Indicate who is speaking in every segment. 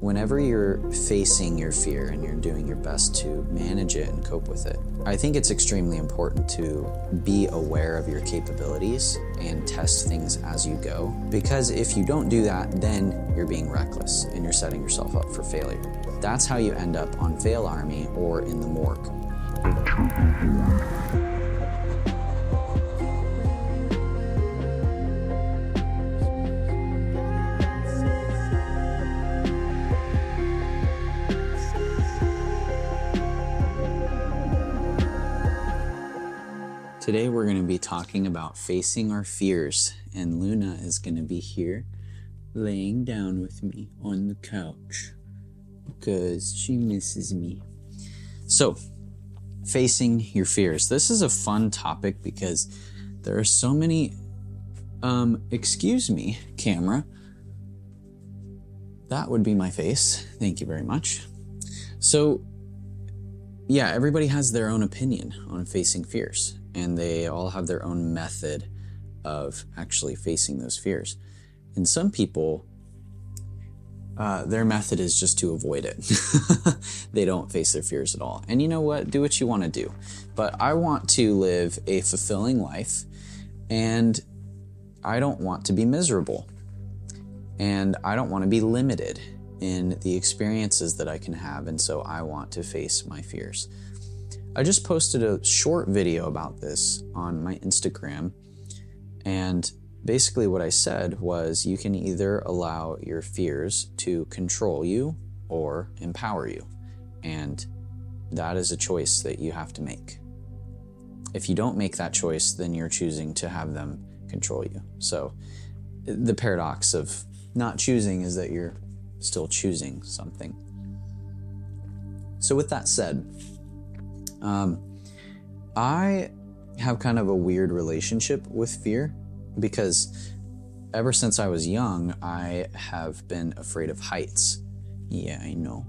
Speaker 1: Whenever you're facing your fear and you're doing your best to manage it and cope with it, I think it's extremely important to be aware of your capabilities and test things as you go. Because if you don't do that, then you're being reckless and you're setting yourself up for failure. That's how you end up on Fail Army or in the morgue. Today we're going to be talking about facing our fears, and Luna is going to be here laying down with me on the couch because she misses me. So, facing your fears. This is a fun topic because there are so many um excuse me, camera. That would be my face. Thank you very much. So, yeah, everybody has their own opinion on facing fears and they all have their own method of actually facing those fears. And some people, uh, their method is just to avoid it. they don't face their fears at all. And you know what? Do what you want to do. But I want to live a fulfilling life, and I don't want to be miserable. And I don't want to be limited in the experiences that I can have. And so I want to face my fears. I just posted a short video about this on my Instagram. And basically, what I said was you can either allow your fears to control you or empower you. And that is a choice that you have to make. If you don't make that choice, then you're choosing to have them control you. So, the paradox of not choosing is that you're still choosing something. So, with that said, um, I have kind of a weird relationship with fear because ever since I was young, I have been afraid of heights. Yeah, I know.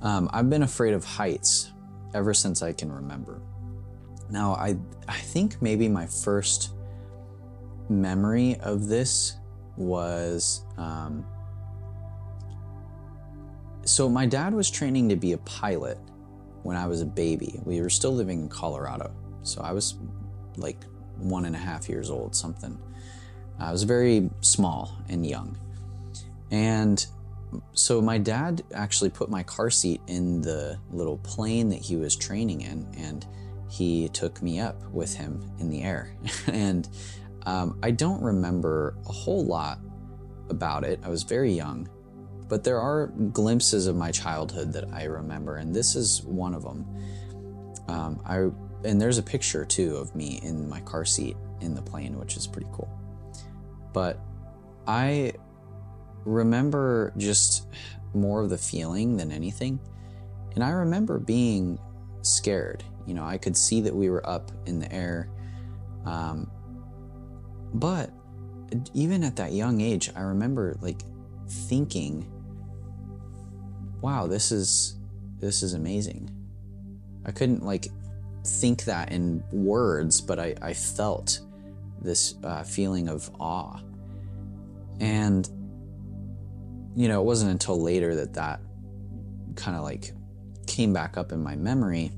Speaker 1: Um, I've been afraid of heights ever since I can remember. Now, I I think maybe my first memory of this was um, so my dad was training to be a pilot when I was a baby. We were still living in Colorado. So I was like one and a half years old, something. I was very small and young. And so my dad actually put my car seat in the little plane that he was training in, and he took me up with him in the air. and um, I don't remember a whole lot about it. I was very young, but there are glimpses of my childhood that I remember, and this is one of them. Um, I and there's a picture too of me in my car seat in the plane, which is pretty cool. But I remember just more of the feeling than anything, and I remember being scared. You know, I could see that we were up in the air, um, but even at that young age, I remember like thinking wow, this is this is amazing. I couldn't like think that in words, but I, I felt this uh, feeling of awe. And, you know, it wasn't until later that that kind of like came back up in my memory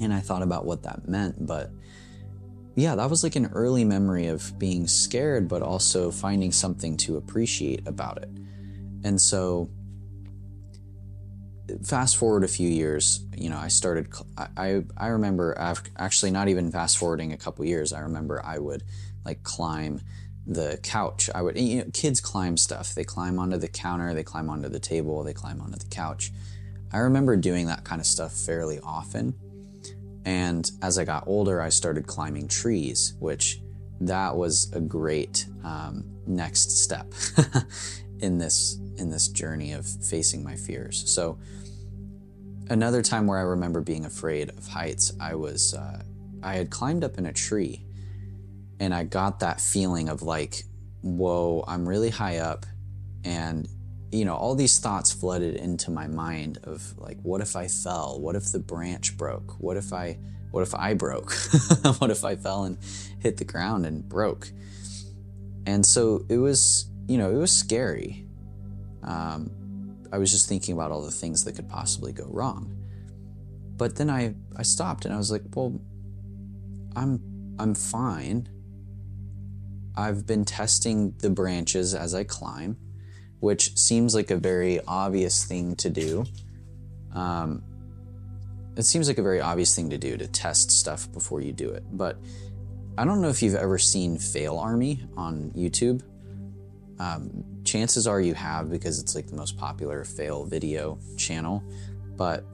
Speaker 1: and I thought about what that meant. But yeah, that was like an early memory of being scared, but also finding something to appreciate about it. And so fast forward a few years, you know, I started, I, I remember actually not even fast forwarding a couple years. I remember I would like climb the couch. I would, you know, kids climb stuff. They climb onto the counter, they climb onto the table, they climb onto the couch. I remember doing that kind of stuff fairly often. And as I got older, I started climbing trees, which that was a great um, next step in this in this journey of facing my fears. So another time where I remember being afraid of heights, I was uh, I had climbed up in a tree, and I got that feeling of like, whoa, I'm really high up, and you know all these thoughts flooded into my mind of like, what if I fell? What if the branch broke? What if I what if I broke? what if I fell and hit the ground and broke? And so it was, you know, it was scary. Um, I was just thinking about all the things that could possibly go wrong. But then I, I stopped and I was like, well, I'm I'm fine. I've been testing the branches as I climb, which seems like a very obvious thing to do. Um, it seems like a very obvious thing to do to test stuff before you do it. But I don't know if you've ever seen Fail Army on YouTube. Um, chances are you have because it's like the most popular fail video channel. But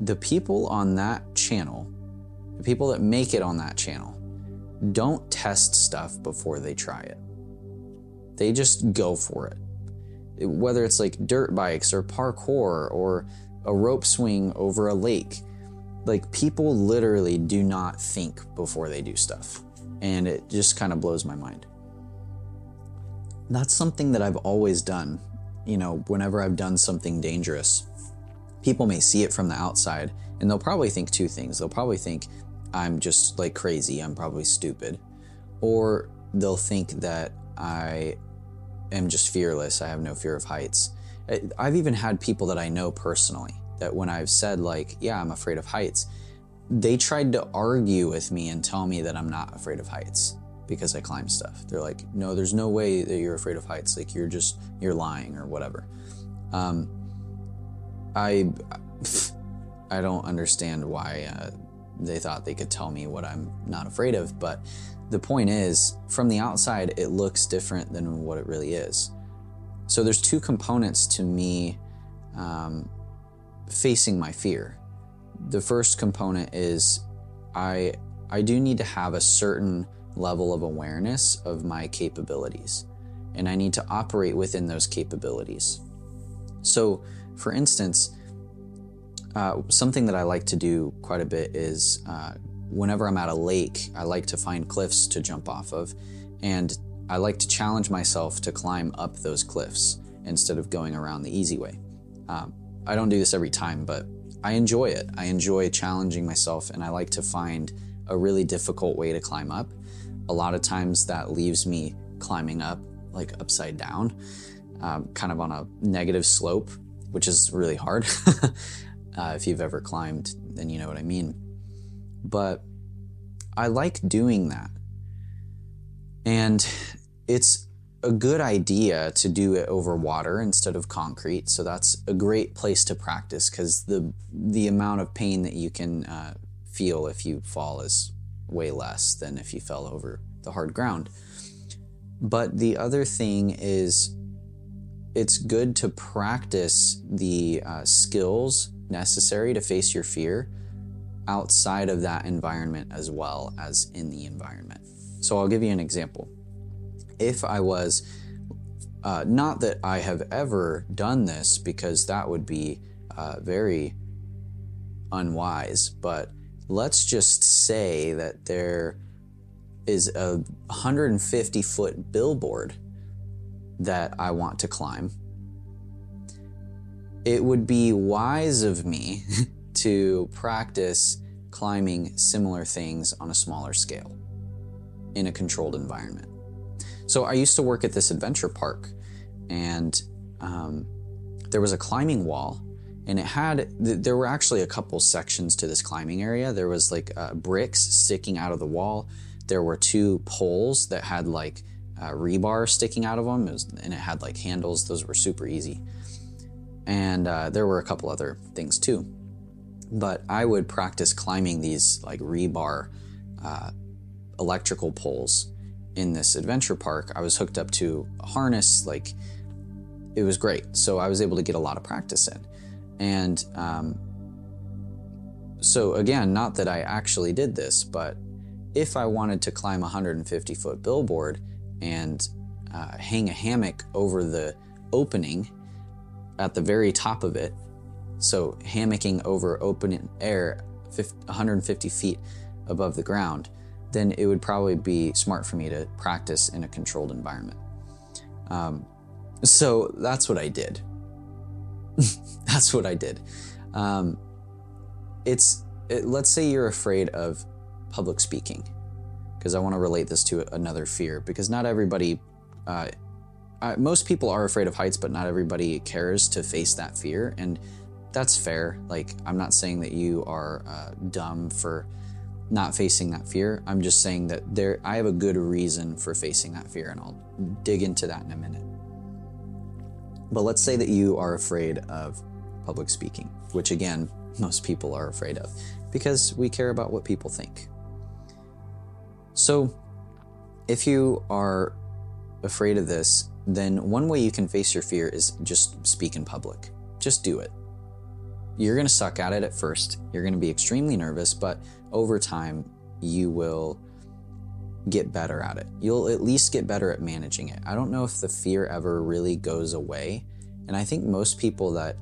Speaker 1: the people on that channel, the people that make it on that channel, don't test stuff before they try it. They just go for it. Whether it's like dirt bikes or parkour or a rope swing over a lake, like people literally do not think before they do stuff. And it just kind of blows my mind that's something that I've always done. You know, whenever I've done something dangerous, people may see it from the outside and they'll probably think two things. They'll probably think I'm just like crazy, I'm probably stupid, or they'll think that I am just fearless, I have no fear of heights. I've even had people that I know personally that when I've said, like, yeah, I'm afraid of heights, they tried to argue with me and tell me that I'm not afraid of heights because I climb stuff. They're like, no, there's no way that you're afraid of heights. Like you're just you're lying or whatever. Um, I I don't understand why uh, they thought they could tell me what I'm not afraid of, but the point is, from the outside, it looks different than what it really is. So there's two components to me um, facing my fear. The first component is I I do need to have a certain level of awareness of my capabilities, and I need to operate within those capabilities. So, for instance, uh, something that I like to do quite a bit is uh, whenever I'm at a lake, I like to find cliffs to jump off of, and I like to challenge myself to climb up those cliffs instead of going around the easy way. Um, I don't do this every time, but I enjoy it. I enjoy challenging myself, and I like to find a really difficult way to climb up a lot of times that leaves me climbing up like upside down, um, kind of on a negative slope, which is really hard. uh, if you've ever climbed, then you know what I mean. But I like doing that. And it's a good idea to do it over water instead of concrete. So that's a great place to practice because the the amount of pain that you can uh, feel if you fall is way less than if you fell over the hard ground. But the other thing is, it's good to practice the uh, skills necessary to face your fear outside of that environment as well as in the environment. So I'll give you an example. If I was, uh, not that I have ever done this because that would be uh, very unwise, but let's just say that there is a 150 foot billboard that I want to climb. It would be wise of me to practice climbing similar things on a smaller scale in a controlled environment. So I used to work at this adventure park, and um, there was a climbing wall and it had there were actually a couple sections to this climbing area. There was like uh, bricks sticking out of the wall. There were two poles that had like uh, rebar sticking out of them it was, and it had like handles. Those were super easy. And uh, there were a couple other things too. But i would practice climbing these like rebar uh, electrical poles in this adventure park. I was hooked up to a harness like it was great. So i was able to get a lot of practice in and um, so, again, not that I actually did this, but if I wanted to climb a 150 foot billboard and uh, hang a hammock over the opening at the very top of it, so hammocking over open air 150 feet above the ground, then it would probably be smart for me to practice in a controlled environment. Um, so that's what I did. That's what I did. Um, it's it, let's say you're afraid of public speaking, because I want to relate this to another fear, because not everybody uh, uh, most people are afraid of heights, but not everybody cares to face that fear. And that's fair. Like, I'm not saying that you are uh, dumb for not facing that fear. I'm just saying that there, I have a good reason for facing that fear, and I'll dig into that in a minute. But let's say that you are afraid of public speaking, which again, most people are afraid of because we care about what people think. So, if you are afraid of this, then one way you can face your fear is just speak in public. Just do it. You're going to suck at it at first. You're going to be extremely nervous, but over time, you will get better at it. You'll at least get better at managing it. I don't know if the fear ever really goes away. And I think most people that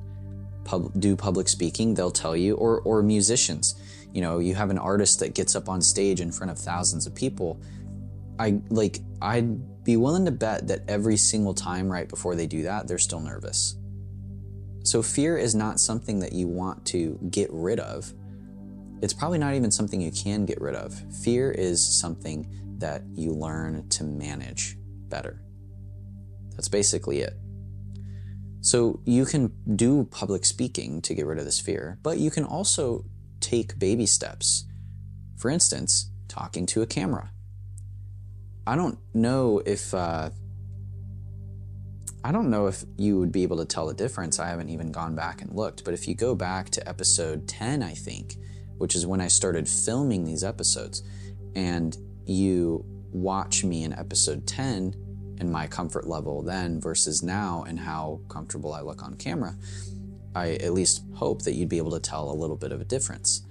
Speaker 1: pub- do public speaking, they'll tell you, or, or musicians, you know, you have an artist that gets up on stage in front of thousands of people. I like, I'd be willing to bet that every single time right before they do that, they're still nervous. So fear is not something that you want to get rid of. It's probably not even something you can get rid of. Fear is something that you learn to manage better. That's basically it. So you can do public speaking to get rid of this fear, but you can also take baby steps. For instance, talking to a camera. I don't know if uh, I don't know if you would be able to tell the difference. I haven't even gone back and looked, but if you go back to episode 10, I think, which is when I started filming these episodes, and you watch me in episode 10 and my comfort level then versus now and how comfortable I look on camera, I at least hope that you'd be able to tell a little bit of a difference.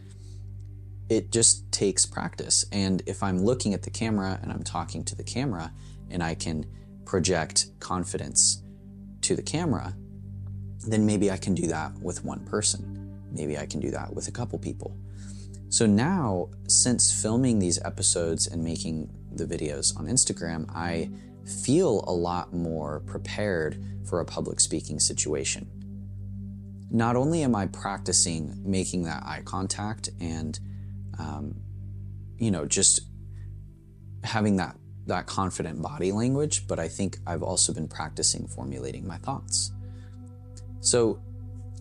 Speaker 1: It just takes practice. And if I'm looking at the camera and I'm talking to the camera and I can project confidence to the camera, then maybe I can do that with one person. Maybe I can do that with a couple people. So now, since filming these episodes and making the videos on Instagram, I feel a lot more prepared for a public speaking situation. Not only am I practicing making that eye contact and, um, you know, just having that that confident body language, but I think I've also been practicing formulating my thoughts. So,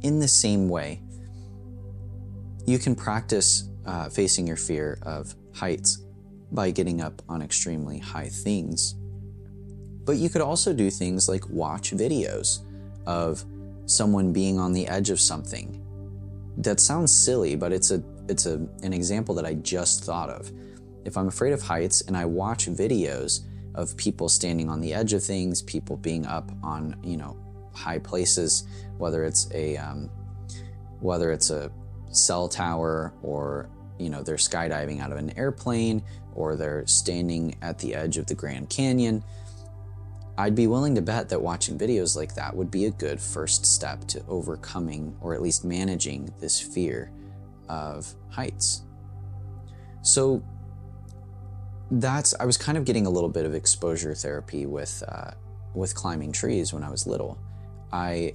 Speaker 1: in the same way, you can practice uh, facing your fear of heights by getting up on extremely high things. But you could also do things like watch videos of someone being on the edge of something. That sounds silly, but it's a it's a, an example that I just thought of. If I'm afraid of heights and I watch videos of people standing on the edge of things, people being up on you know high places, whether it's a um, whether it's a cell tower or you know they're skydiving out of an airplane or they're standing at the edge of the Grand Canyon. I'd be willing to bet that watching videos like that would be a good first step to overcoming or at least managing this fear of heights. So that's I was kind of getting a little bit of exposure therapy with uh, with climbing trees when I was little. I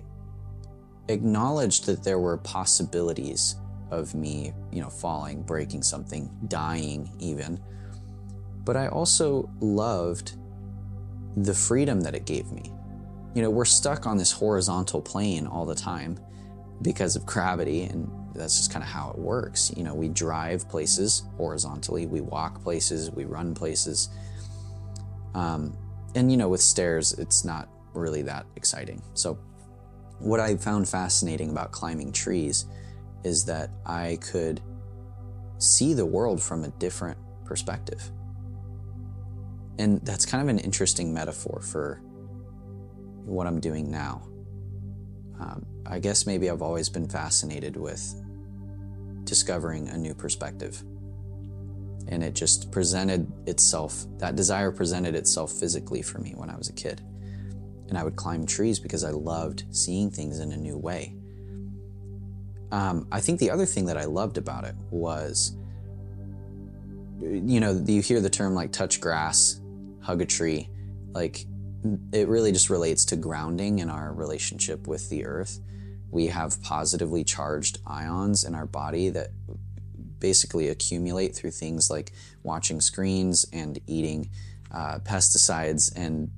Speaker 1: acknowledged that there were possibilities of me, you know, falling, breaking something, dying even. But I also loved the freedom that it gave me. You know, we're stuck on this horizontal plane all the time because of gravity, and that's just kind of how it works. You know, we drive places horizontally, we walk places, we run places. Um, and, you know, with stairs, it's not really that exciting. So, what I found fascinating about climbing trees is that I could see the world from a different perspective. And that's kind of an interesting metaphor for what I'm doing now. Um, I guess maybe I've always been fascinated with discovering a new perspective. And it just presented itself, that desire presented itself physically for me when I was a kid. And I would climb trees because I loved seeing things in a new way. Um, I think the other thing that I loved about it was, you know, you hear the term like touch grass, hug a tree. Like, it really just relates to grounding in our relationship with the earth. We have positively charged ions in our body that basically accumulate through things like watching screens and eating uh, pesticides and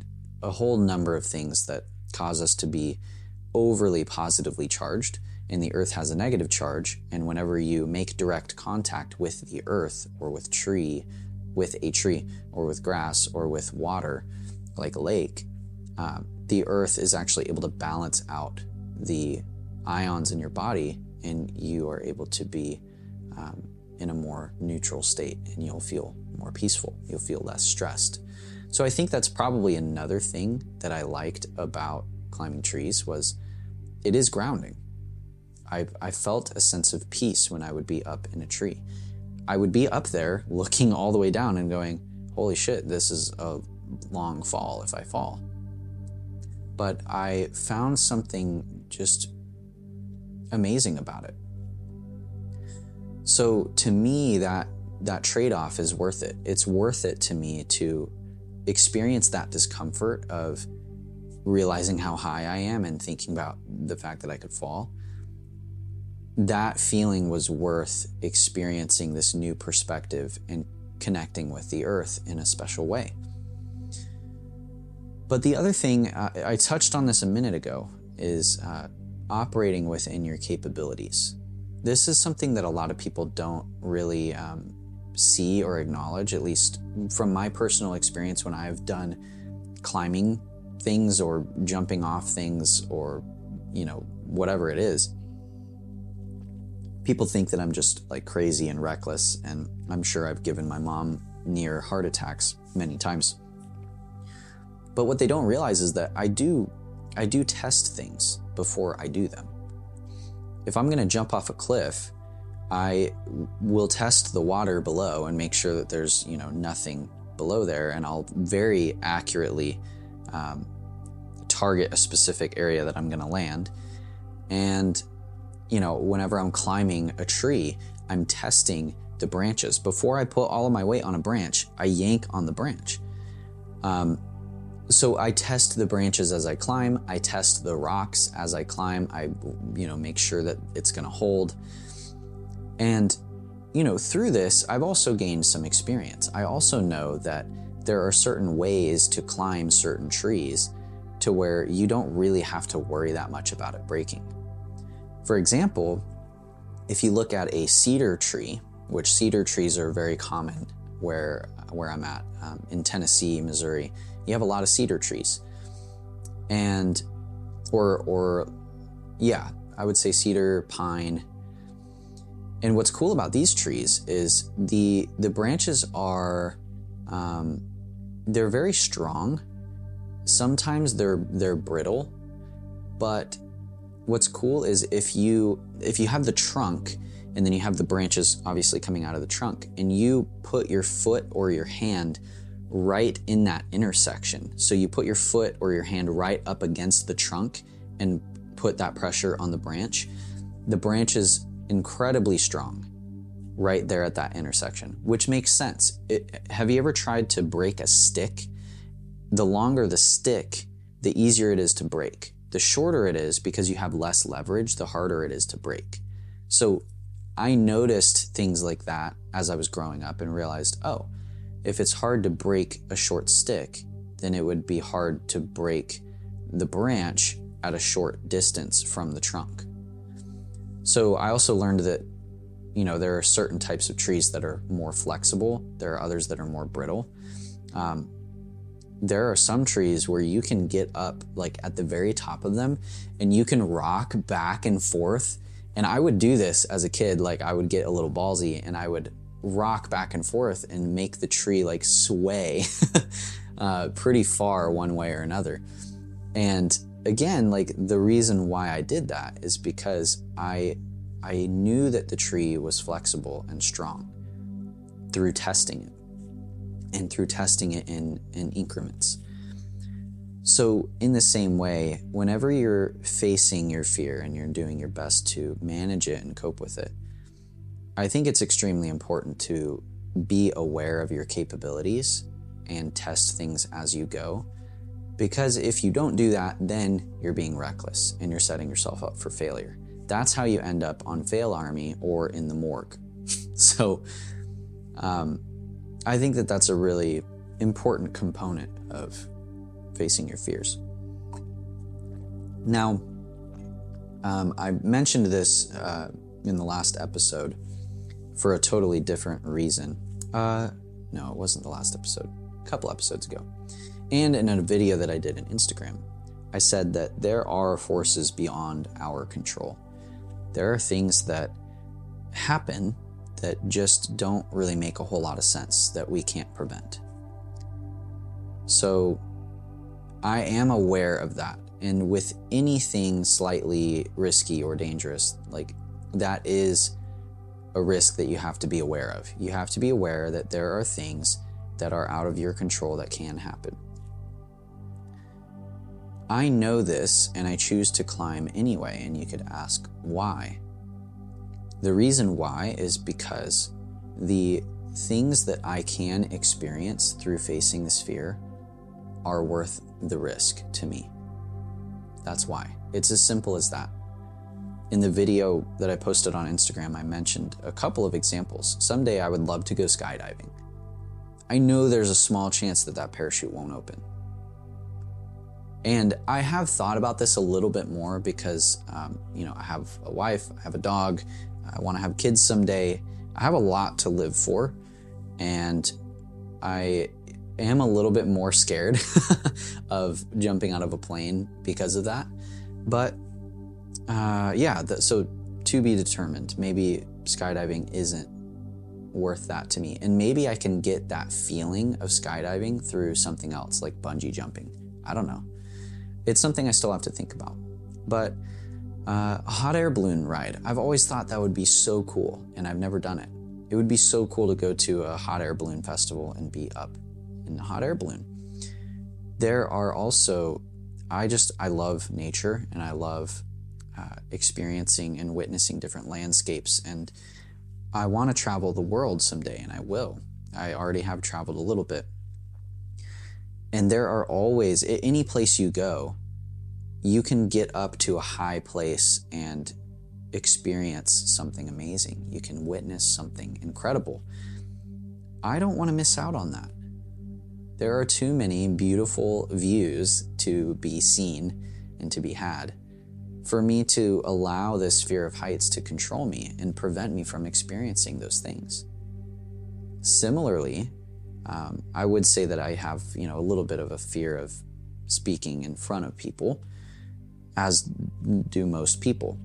Speaker 1: a whole number of things that cause us to be overly positively charged, and the earth has a negative charge. And whenever you make direct contact with the earth or with tree, with a tree or with grass or with water, like a lake, uh, the earth is actually able to balance out the ions in your body, and you are able to be um, in a more neutral state, and you'll feel more peaceful. You'll feel less stressed. So I think that's probably another thing that I liked about climbing trees was it is grounding. I, I felt a sense of peace when I would be up in a tree. I would be up there looking all the way down and going, holy shit, this is a long fall if I fall. But I found something just amazing about it. So to me, that that trade-off is worth it. It's worth it to me to experience that discomfort of realizing how high I am and thinking about the fact that I could fall, that feeling was worth experiencing this new perspective and connecting with the earth in a special way. But the other thing, uh, I touched on this a minute ago, is uh, operating within your capabilities. This is something that a lot of people don't really um, see or acknowledge, at least from my personal experience when I've done climbing things or jumping off things or, you know, whatever it is, people think that I'm just like crazy and reckless. And I'm sure I've given my mom near heart attacks many times. But what they don't realize is that I do, I do test things before I do them. If I'm going to jump off a cliff, I will test the water below and make sure that there's, you know, nothing below there. And I'll very accurately um, target a specific area that I'm going to land. And, you know, whenever I'm climbing a tree, I'm testing the branches. Before I put all of my weight on a branch, I yank on the branch. Um, so I test the branches as I climb. I test the rocks as I climb. I, you know, make sure that it's going to hold. And, you know, through this, I've also gained some experience. I also know that there are certain ways to climb certain trees to where you don't really have to worry that much about it breaking. For example, if you look at a cedar tree, which cedar trees are very common where, where I'm at um, in Tennessee, Missouri, you have a lot of cedar trees. And, or, or, yeah, I would say cedar, pine. And what's cool about these trees is the, the branches are, um, they're very strong sometimes they're they're brittle, but what's cool is if you if you have the trunk and then you have the branches obviously coming out of the trunk and you put your foot or your hand right in that intersection. So you put your foot or your hand right up against the trunk and put that pressure on the branch. The branch is incredibly strong right there at that intersection, which makes sense. It, have you ever tried to break a stick the longer the stick, the easier it is to break. The shorter it is because you have less leverage, the harder it is to break. So I noticed things like that as I was growing up and realized, oh, if it's hard to break a short stick, then it would be hard to break the branch at a short distance from the trunk. So I also learned that, you know, there are certain types of trees that are more flexible, there are others that are more brittle. Um, there are some trees where you can get up like at the very top of them and you can rock back and forth. And I would do this as a kid, like I would get a little ballsy and I would rock back and forth and make the tree like sway uh, pretty far one way or another. And again, like the reason why I did that is because I I knew that the tree was flexible and strong through testing it and through testing it in, in increments. So, in the same way, whenever you're facing your fear and you're doing your best to manage it and cope with it, I think it's extremely important to be aware of your capabilities and test things as you go. Because if you don't do that, then you're being reckless and you're setting yourself up for failure. That's how you end up on Fail Army or in the morgue. so, um, I think that that's a really important component of facing your fears. Now, um, I mentioned this uh, in the last episode for a totally different reason. Uh, no, it wasn't the last episode, a couple episodes ago. And in a video that I did on Instagram, I said that there are forces beyond our control. There are things that happen that just don't really make a whole lot of sense that we can't prevent. So I am aware of that. And with anything slightly risky or dangerous, like that is a risk that you have to be aware of. You have to be aware that there are things that are out of your control that can happen. I know this and I choose to climb anyway, and you could ask why. The reason why is because the things that I can experience through facing this fear are worth the risk to me. That's why. It's as simple as that. In the video that I posted on Instagram, I mentioned a couple of examples. Someday I would love to go skydiving. I know there's a small chance that that parachute won't open. And I have thought about this a little bit more because, um, you know, I have a wife, I have a dog, I want to have kids someday. I have a lot to live for. And I am a little bit more scared of jumping out of a plane because of that. But uh, yeah, the, so to be determined. Maybe skydiving isn't worth that to me. And maybe I can get that feeling of skydiving through something else like bungee jumping. I don't know. It's something I still have to think about. But uh, a hot air balloon ride, I've always thought that would be so cool, and I've never done it. It would be so cool to go to a hot air balloon festival and be up in a hot air balloon. There are also, I just, I love nature and I love uh, experiencing and witnessing different landscapes. And I want to travel the world someday, and I will. I already have traveled a little bit. And there are always, any place you go, you can get up to a high place and experience something amazing. You can witness something incredible. I don't want to miss out on that. There are too many beautiful views to be seen and to be had for me to allow this fear of heights to control me and prevent me from experiencing those things. Similarly, um, I would say that I have, you know, a little bit of a fear of speaking in front of people, as do most people.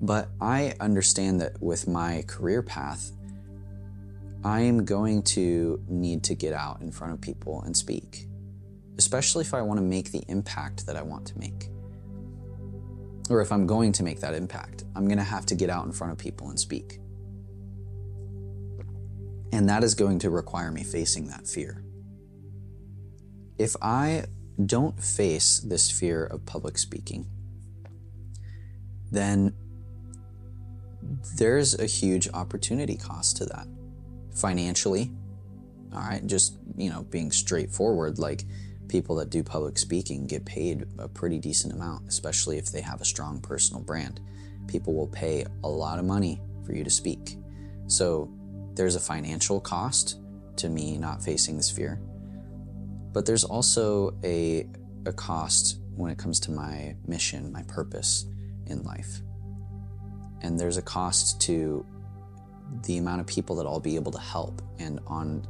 Speaker 1: But I understand that with my career path, I am going to need to get out in front of people and speak, especially if I want to make the impact that I want to make. Or if I'm going to make that impact, I'm going to have to get out in front of people and speak. And that is going to require me facing that fear. If I don't face this fear of public speaking, then there's a huge opportunity cost to that. Financially, all right, just, you know, being straightforward, like people that do public speaking get paid a pretty decent amount, especially if they have a strong personal brand. People will pay a lot of money for you to speak. So there's a financial cost to me not facing this fear, but there's also a, a cost when it comes to my mission, my purpose in life. And there's a cost to the amount of people that I'll be able to help and on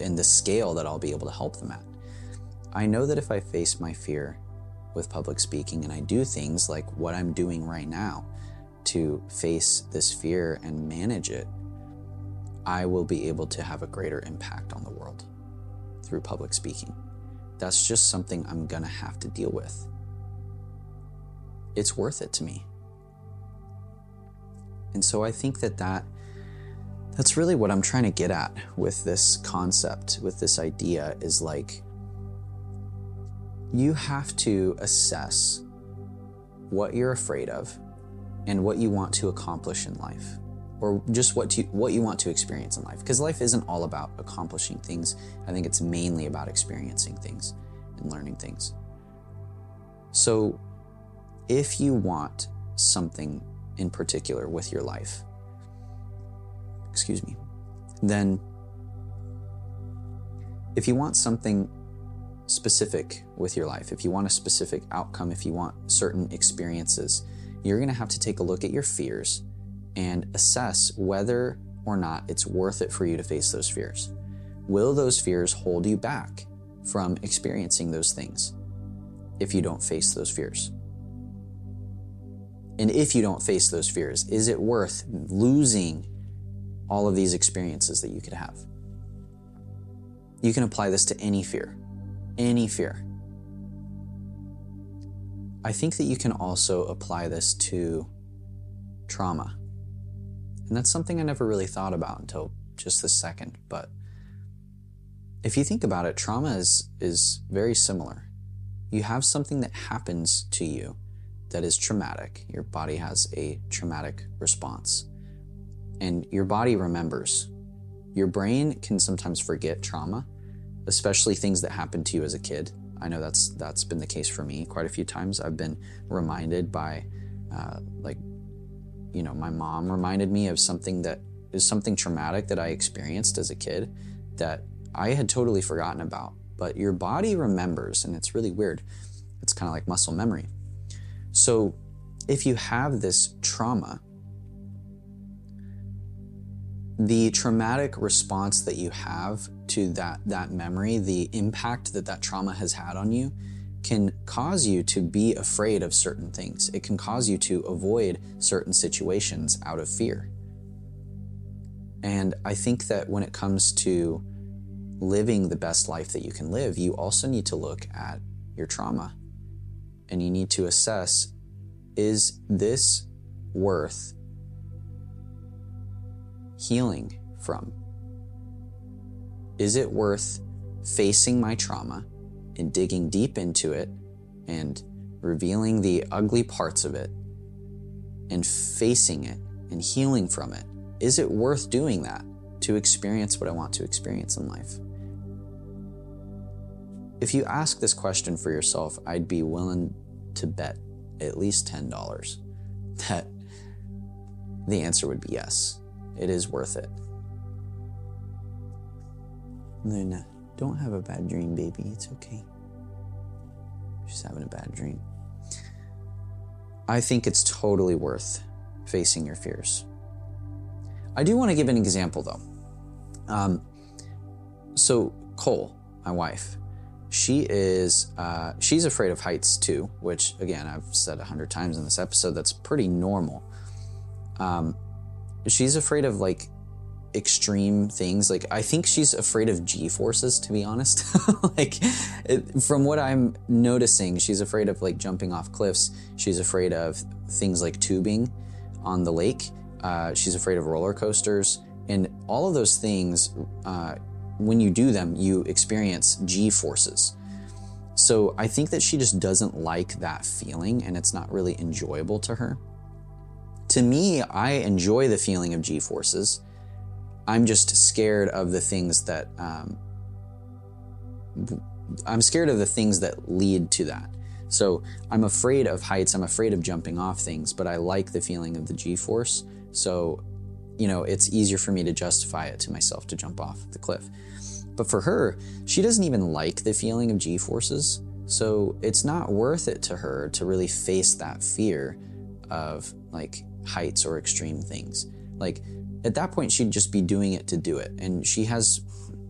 Speaker 1: and the scale that I'll be able to help them at. I know that if I face my fear with public speaking and I do things like what I'm doing right now to face this fear and manage it, I will be able to have a greater impact on the world through public speaking. That's just something I'm gonna have to deal with. It's worth it to me. And so I think that, that that's really what I'm trying to get at with this concept, with this idea is like you have to assess what you're afraid of and what you want to accomplish in life or just what to, what you want to experience in life. Because life isn't all about accomplishing things. I think it's mainly about experiencing things and learning things. So, if you want something in particular with your life, excuse me, then if you want something specific with your life, if you want a specific outcome, if you want certain experiences, you're going to have to take a look at your fears and assess whether or not it's worth it for you to face those fears. Will those fears hold you back from experiencing those things if you don't face those fears? And if you don't face those fears, is it worth losing all of these experiences that you could have? You can apply this to any fear, any fear. I think that you can also apply this to trauma. And that's something I never really thought about until just this second. But if you think about it, trauma is, is very similar. You have something that happens to you that is traumatic. Your body has a traumatic response. And your body remembers. Your brain can sometimes forget trauma, especially things that happened to you as a kid. I know that's that's been the case for me quite a few times. I've been reminded by, uh, like, you know, my mom reminded me of something that is something traumatic that I experienced as a kid that I had totally forgotten about. But your body remembers, and it's really weird. It's kind of like muscle memory. So, if you have this trauma, the traumatic response that you have to that that memory, the impact that that trauma has had on you, can cause you to be afraid of certain things. It can cause you to avoid certain situations out of fear. And I think that when it comes to living the best life that you can live, you also need to look at your trauma and you need to assess is this worth healing from? Is it worth facing my trauma and digging deep into it and revealing the ugly parts of it and facing it and healing from it? Is it worth doing that to experience what I want to experience in life? If you ask this question for yourself, I'd be willing to bet at least $10 that the answer would be yes. It is worth it. Luna, don't have a bad dream, baby. It's okay. She's having a bad dream. I think it's totally worth facing your fears. I do want to give an example though. Um, so, Cole, my wife, she is uh, she's afraid of heights too, which again I've said a hundred times in this episode. That's pretty normal. Um, she's afraid of like extreme things. Like I think she's afraid of G forces, to be honest. like it, from what I'm noticing, she's afraid of like jumping off cliffs. She's afraid of things like tubing on the lake. Uh, she's afraid of roller coasters, and all of those things uh, when you do them, you experience G forces. So I think that she just doesn't like that feeling and it's not really enjoyable to her. To me, I enjoy the feeling of G forces. I'm just scared of the things that, um, I'm scared of the things that lead to that. So I'm afraid of heights, I'm afraid of jumping off things, but I like the feeling of the G force. So you know, it's easier for me to justify it to myself to jump off the cliff. But for her, she doesn't even like the feeling of G forces. So it's not worth it to her to really face that fear of like heights or extreme things. Like at that point, she'd just be doing it to do it. And she has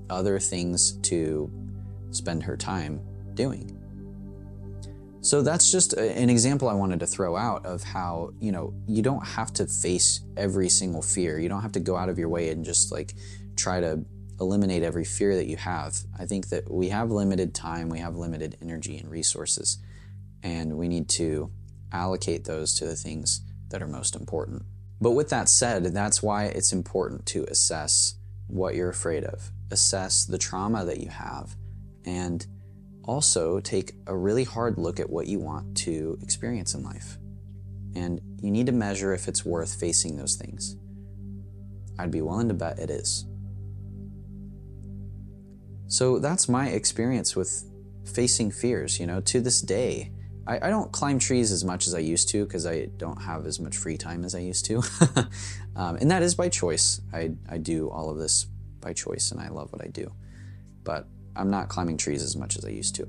Speaker 1: other things to spend her time doing. So that's just an example I wanted to throw out of how, you know, you don't have to face every single fear. You don't have to go out of your way and just like try to eliminate every fear that you have. I think that we have limited time, we have limited energy and resources, and we need to allocate those to the things that are most important. But with that said, that's why it's important to assess what you're afraid of, assess the trauma that you have, and also take a really hard look at what you want to experience in life. And you need to measure if it's worth facing those things. I'd be willing to bet it is. So that's my experience with facing fears. You know, to this day, I, I don't climb trees as much as I used to because I don't have as much free time as I used to. um, and that is by choice. I, I do all of this by choice and I love what I do. But I'm not climbing trees as much as I used to.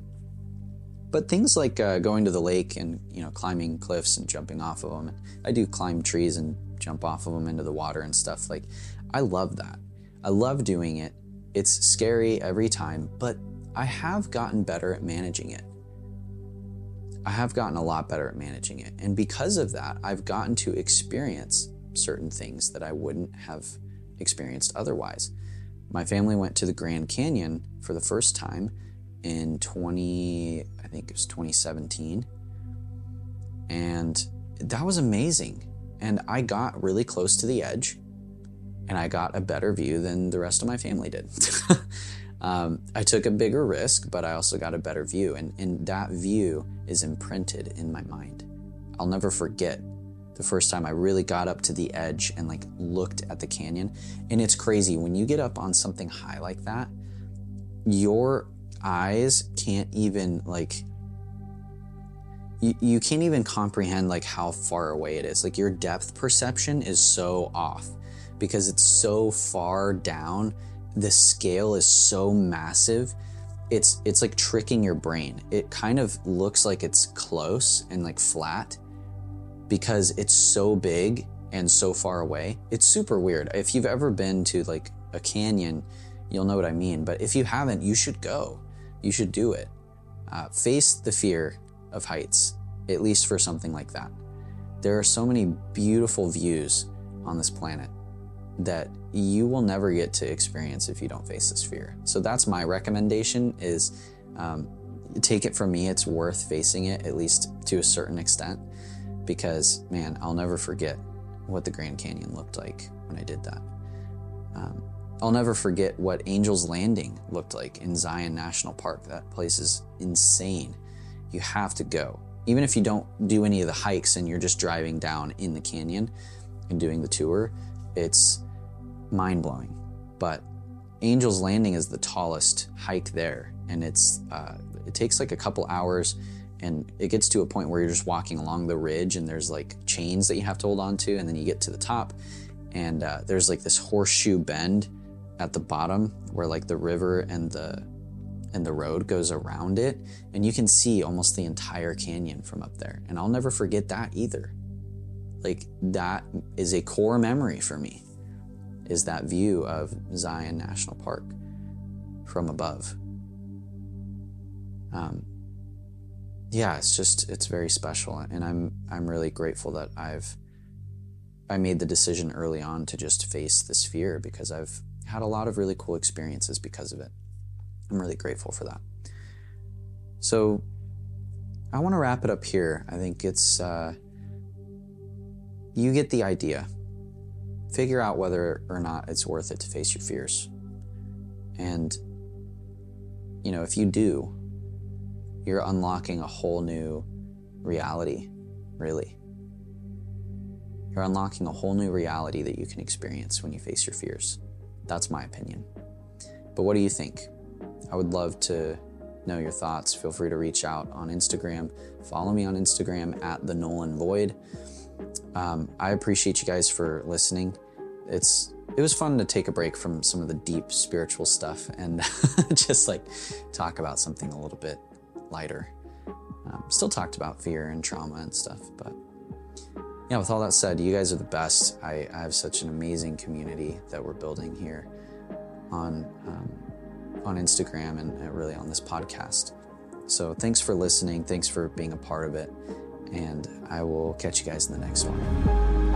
Speaker 1: But things like uh, going to the lake and you know climbing cliffs and jumping off of them. I do climb trees and jump off of them into the water and stuff. Like I love that. I love doing it. It's scary every time, but I have gotten better at managing it. I have gotten a lot better at managing it. And because of that, I've gotten to experience certain things that I wouldn't have experienced otherwise. My family went to the Grand Canyon for the first time in 20, I think it was 2017. And that was amazing. And I got really close to the edge and I got a better view than the rest of my family did. um, I took a bigger risk, but I also got a better view. And, and that view is imprinted in my mind. I'll never forget the first time I really got up to the edge and like looked at the canyon. And it's crazy when you get up on something high like that, your eyes can't even like you, you can't even comprehend like how far away it is. Like your depth perception is so off because it's so far down. The scale is so massive. It's it's like tricking your brain. It kind of looks like it's close and like flat because it's so big and so far away. It's super weird. If you've ever been to like a canyon, you'll know what I mean. But if you haven't, you should go. You should do it. Uh, face the fear of heights, at least for something like that. There are so many beautiful views on this planet that you will never get to experience if you don't face this fear. So that's my recommendation is um, take it from me, it's worth facing it at least to a certain extent because man, I'll never forget what the Grand Canyon looked like when I did that. Um, I'll never forget what Angel's Landing looked like in Zion National Park. That place is insane. You have to go. Even if you don't do any of the hikes and you're just driving down in the canyon and doing the tour, it's mind blowing. But Angel's Landing is the tallest hike there, and it's uh, it takes like a couple hours, and it gets to a point where you're just walking along the ridge, and there's like chains that you have to hold on to, and then you get to the top, and uh, there's like this horseshoe bend at the bottom where like the river and the and the road goes around it, and you can see almost the entire canyon from up there, and I'll never forget that either. Like that is a core memory for me is that view of Zion National Park from above. Um, yeah, it's just it's very special, and I'm I'm really grateful that I've I made the decision early on to just face this fear because I've had a lot of really cool experiences because of it. I'm really grateful for that. So I want to wrap it up here. I think it's uh, you get the idea figure out whether or not it's worth it to face your fears. And, you know, if you do, you're unlocking a whole new reality, really. You're unlocking a whole new reality that you can experience when you face your fears. That's my opinion. But what do you think? I would love to know your thoughts. Feel free to reach out on Instagram. Follow me on Instagram at the Nolan Void. Um, I appreciate you guys for listening it's it was fun to take a break from some of the deep spiritual stuff and just like talk about something a little bit lighter. Um, still talked about fear and trauma and stuff, but yeah, with all that said, you guys are the best. I, I have such an amazing community that we're building here on um, on Instagram and uh, really on this podcast. So thanks for listening. Thanks for being a part of it. And I will catch you guys in the next one.